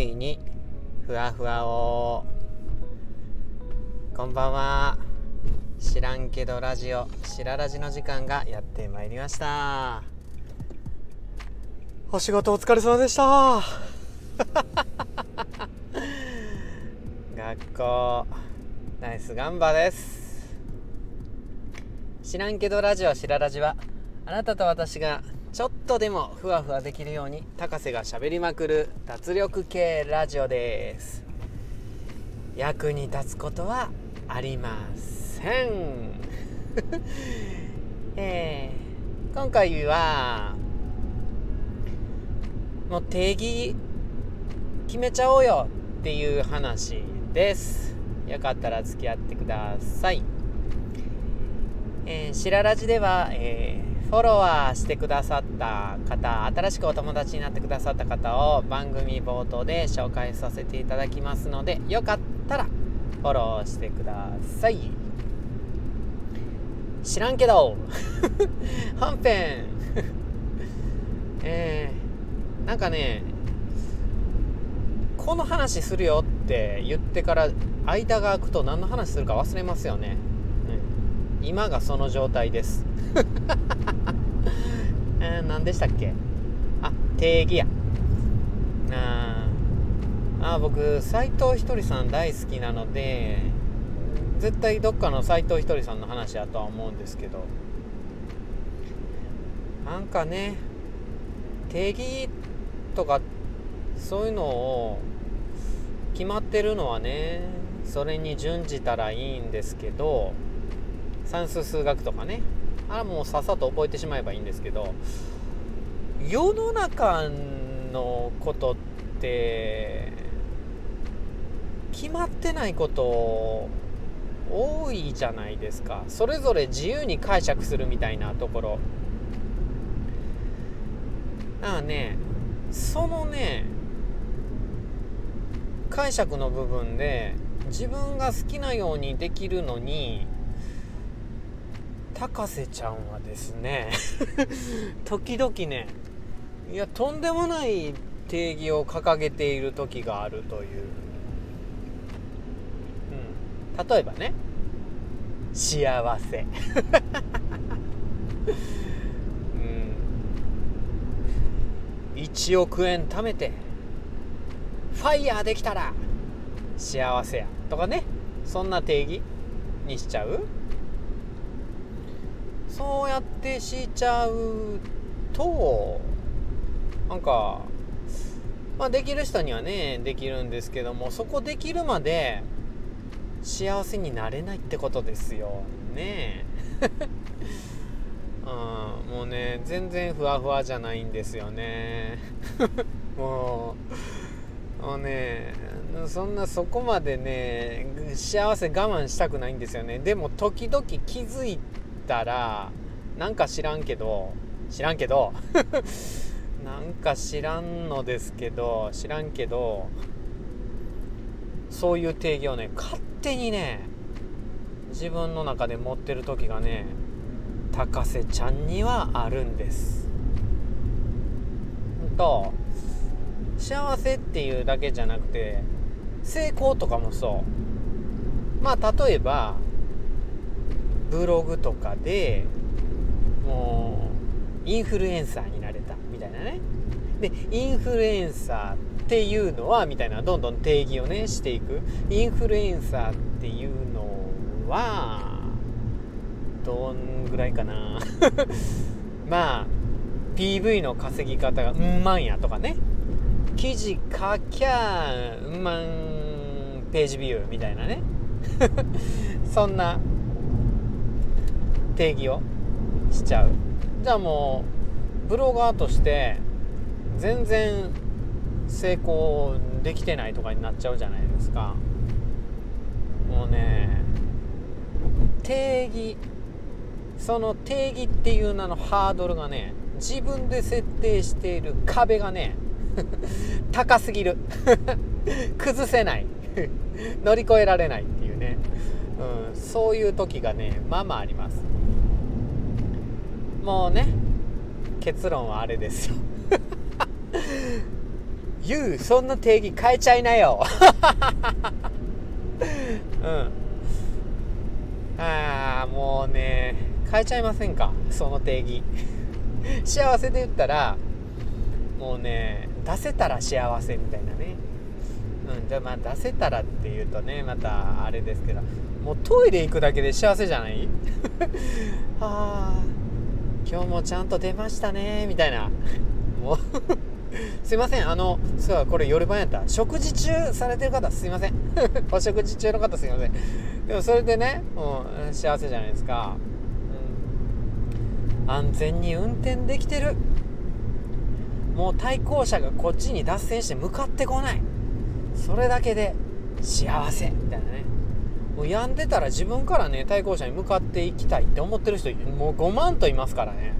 いにふわふわを。こんばんは。知らんけどラジオしらラジの時間がやってまいりました。お仕事お疲れ様でした。学校ナイスガンバです。知らんけどラジオしらラジはあなたと私がちょっとでもふわふわできるように高瀬がしゃべりまくる脱力系ラジオです。役に立つことはありません。えー、今回はもう定義決めちゃおうよっていう話です。よかったら付き合ってください。えー、しららじでは、えーフォロワーしてくださった方新しくお友達になってくださった方を番組冒頭で紹介させていただきますのでよかったらフォローしてください。知らんけど。本編。えー、なんかねこの話するよって言ってから間が空くと何の話するか忘れますよね、うん、今がその状態です。えー、何でしたっけ？あ定義や。ああ僕斎藤ひとりさん大好きなので絶対どっかの斎藤ひとりさんの話やとは思うんですけど。なんかね定義とかそういうのを決まってるのはねそれに準じたらいいんですけど算数数学とかね。あれもうさっさと覚えてしまえばいいんですけど世の中のことって決まってないこと多いじゃないですか。それぞれ自由に解釈するみたいなところ。だからねそのね解釈の部分で自分が好きなようにできるのに高瀬ちゃんはですね 時々ねいやとんでもない定義を掲げている時があるという、うん、例えばね幸せ、うん、1億円貯めてファイヤーできたら幸せやとかねそんな定義にしちゃうそうやってしちゃうとなんかまあできる人にはねできるんですけどもそこできるまで幸せになれないってことですよね。うんもうね全然ふわふわじゃないんですよね。もうもうねそんなそこまでね幸せ我慢したくないんですよね。でも時々気づいたらなんか知らんけど知らんけど なんか知らんのですけど知らんけどそういう定義をね勝手にね自分の中で持ってる時がね高瀬ちゃんにはあるんです。と幸せっていうだけじゃなくて成功とかもそう。まあ例えばブログとかでもうインフルエンサーになれたみたいなね。でインフルエンサーっていうのはみたいなどんどん定義をねしていく。インフルエンサーっていうのはどんぐらいかな。まあ PV の稼ぎ方がうんまんやとかね。記事書きゃうんまんページビューみたいなね。そんな定義をしちゃう。じゃあもうブロガーとして全然成功できてないとかになっちゃうじゃないですか。もうね定義その定義っていう名のハードルがね自分で設定している壁がね 高すぎる。崩せない。乗り越えられないっていうね、うん、そういう時がねまあまああります。もうね結論はあれですよ。言うそんな定義変えちゃいなよ。うん。ああもうね変えちゃいませんか？その定義。幸せで言ったらもうね出せたら幸せみたいなね。うんじゃあまあ出せたらっていうとねまたあれですけどもうトイレ行くだけで幸せじゃない？はあ今日もちゃんと出ましたね。みたいな。もう。すいません。あのそうこれ夜晩やった。食事中されてる方すいません。お食事中の方すいません。でもそれでねもう幸せじゃないですか、うん、安全に運転できてる。もう対向車がこっちに脱線して向かってこない。それだけで幸せ。みたいなね。もう病んでたら自分からね対向車に向かっていきたいって思ってる人もう5万といますからね。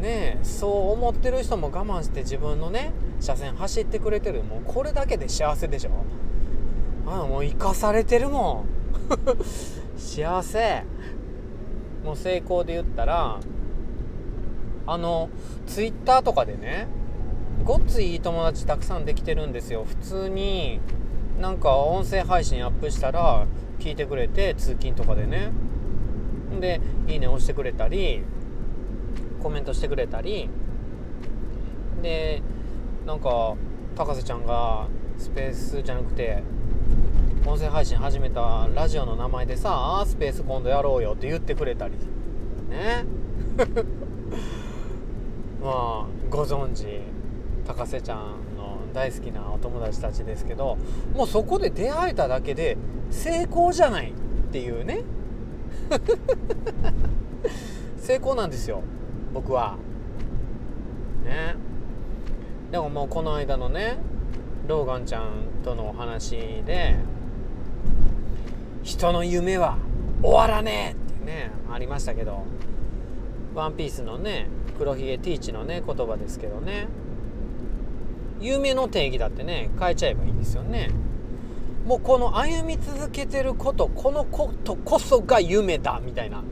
ねえそう思ってる人も我慢して自分のね車線走ってくれてる。もうこれだけで幸せでしょ。あもう生かされてるもん。幸せ。もう成功で言ったらあのツイッターとかでねごっついい友達たくさんできてるんですよ。普通になんか音声配信アップしたら聞いてくれて通勤とかでね。で「いいね」押してくれたりコメントしてくれたり。でなんか高瀬ちゃんがスペースじゃなくて音声配信始めたラジオの名前でさスペース今度やろうよって言ってくれたり。ね。まあご存知高瀬ちゃん。大好きなお友達たちですけどもうそこで出会えただけで成功じゃないっていうね。成功なんですよ僕は。ね。でももうこの間のねローガンちゃんとのお話で人の夢は終わらねえってねありましたけどワンピースのね黒ひげティーチのね言葉ですけどね。夢の定義だってね変えちゃえばいいんですよね。もうこの歩み続けてることこのことこそが夢だみたいな。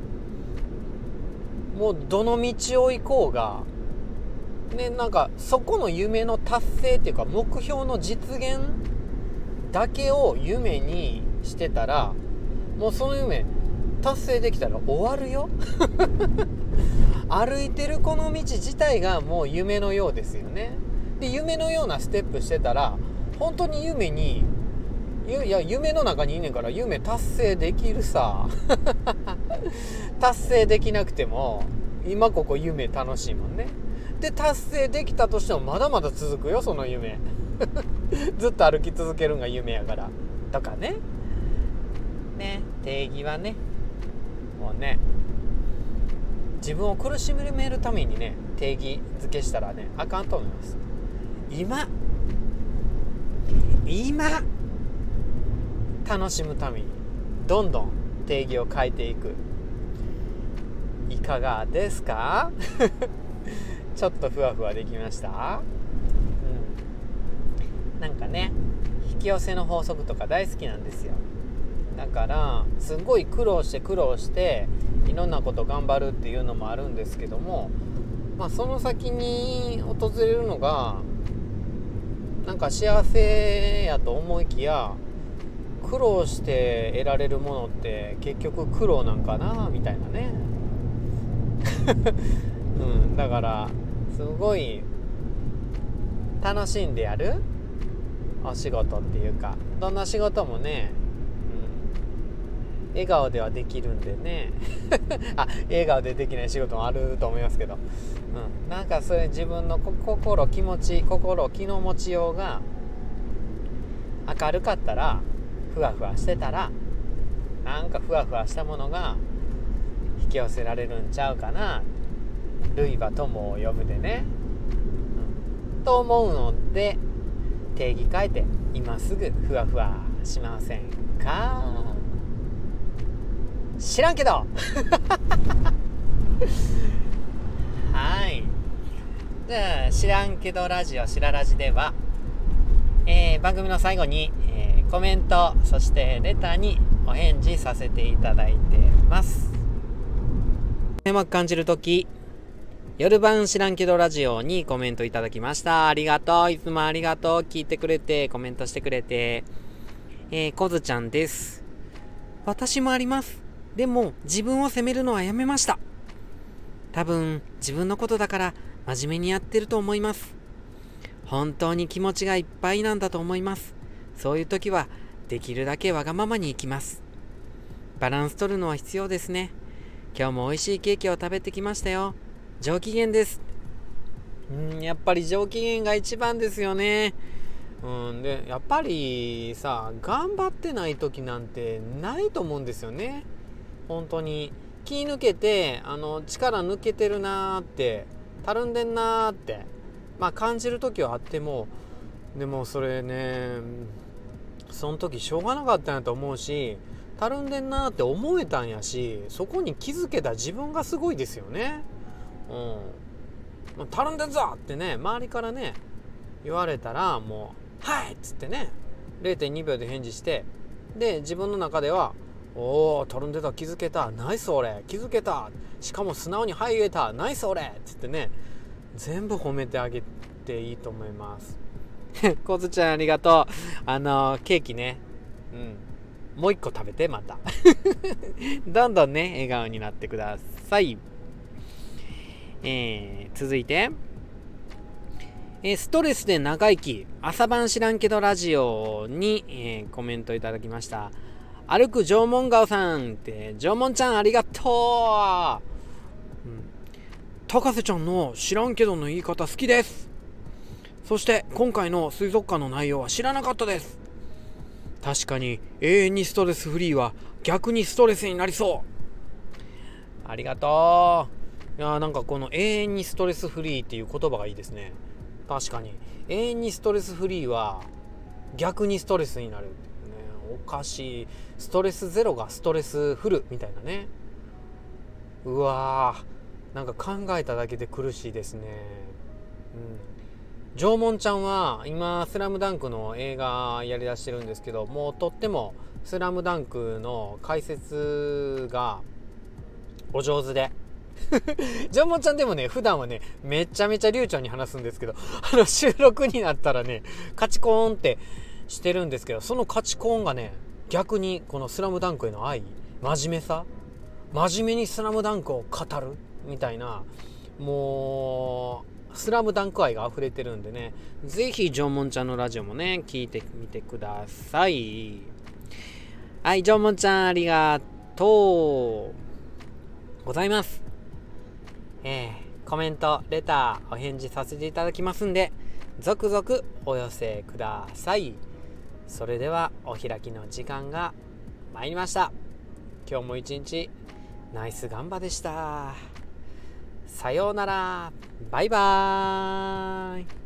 もうどの道を行こうがねなんかそこの夢の達成っていうか目標の実現だけを夢にしてたらもうその夢達成できたら終わるよ。歩いてるこの道自体がもう夢のようですよね。で夢のようなステップしてたら本当に夢にいや夢の中にいんねんから夢達成できるさ。達成できなくても今ここ夢楽しいもんね。で達成できたとしてもまだまだ続くよその夢。ずっと歩き続けるんが夢やから。とかね。ね。定義はね。もうね。自分を苦しめるためにね定義づけしたらねあかんと思います今今楽しむためにどんどん定義を変えていく。いかがですか？ちょっとふわふわできました？うん。なんかね引き寄せの法則とか大好きなんですよ。だからすごい苦労して苦労していろんなこと頑張るっていうのもあるんですけどもまあその先に訪れるのがなんか幸せやと思いきや苦労して得られるものって結局苦労なんかなみたいなね。うんだからすごい楽しんでやる？お仕事っていうか。どんな仕事もね、笑顔ではできるんでね。あ笑顔でできない仕事もあると思いますけど、うん、なんかそれ自分の心気持ち心気の持ちようが明るかったらふわふわしてたらなんかふわふわしたものが引き寄せられるんちゃうかな。ルイは友を呼ぶでね、うん、と思うので定義変えて今すぐふわふわしませんか？知らんけどはいじゃあ知らんけどラジオしらラジでは、えー、番組の最後に、えーコメントそしてレターにお返事させていただいてます眠く感じる時夜晩知らんけどラジオにコメントいただきました。ありがとう。いつもありがとう。聞いてくれて、コメントしてくれて。えー、こずちゃんです。私もあります。でも、自分を責めるのはやめました。多分、自分のことだから、真面目にやってると思います。本当に気持ちがいっぱいなんだと思います。そういう時は、できるだけわがままに行きます。バランス取るのは必要ですね。今日も美味しいケーキを食べてきましたよ。上機嫌ですうんやっぱり上機嫌が一番ですよねうんでやっぱりさ頑張ってない時なんてないと思うんですよね本当に気抜けてあの力抜けてるなーってたるんでんなーってまあ感じる時はあってもでもそれねその時しょうがなかったんやと思うしたるんでんなーって思えたんやしそこに気づけた自分がすごいですよねうん。たるんでんぞってね、周りからね、言われたら、もう、はいっつってね、0.2秒で返事して、で、自分の中では、おお、たるんでた、気づけた、ナイス俺、気づけた、しかも素直にはい言えた、ナイス俺っつってね、全部褒めてあげていいと思います。こずちゃんありがとう。あの、ケーキね。うん。もう一個食べて、また。どんどんね、笑顔になってください。えー、続いて、え、ストレスで長生き、朝晩知らんけどラジオに、えー、コメントいただきました。歩く縄文顔さんって、縄文ちゃんありがとう、うん、高瀬ちゃんの知らんけどの言い方好きです。そして今回の水族館の内容は知らなかったです。確かに永遠にストレスフリーは逆にストレスになりそう。ありがとう。いやなんかこの永遠にストレスフリーっていう言葉がいいですね確かに永遠にストレスフリーは逆にストレスになる、おかしい。ストレスゼロがストレスフルみたいなね。うわー。なんか考えただけで苦しいですね。うん。縄文ちゃんは今「スラムダンクの映画やりだしてるんですけどもうとっても「スラムダンクの解説がお上手で。ジョンモンちゃんでもね、普段はね、めちゃめちゃ流暢に話すんですけど、あの、収録になったらね、カチコーンってしてるんですけど、そのカチコーンがね、逆にこのスラムダンクへの愛、真面目さ、真面目にスラムダンクを語るみたいな、もう、スラムダンク愛が溢れてるんでね、ぜひジョンモンちゃんのラジオもね、聞いてみてください。はい、ジョンモンちゃんありがとうございます。えー、コメント、レター、お返事させていただきますんで、続々お寄せください。それでは、お開きの時間が参りました。今日も一日、ナイスガンバでした。さようなら。バイバーイ。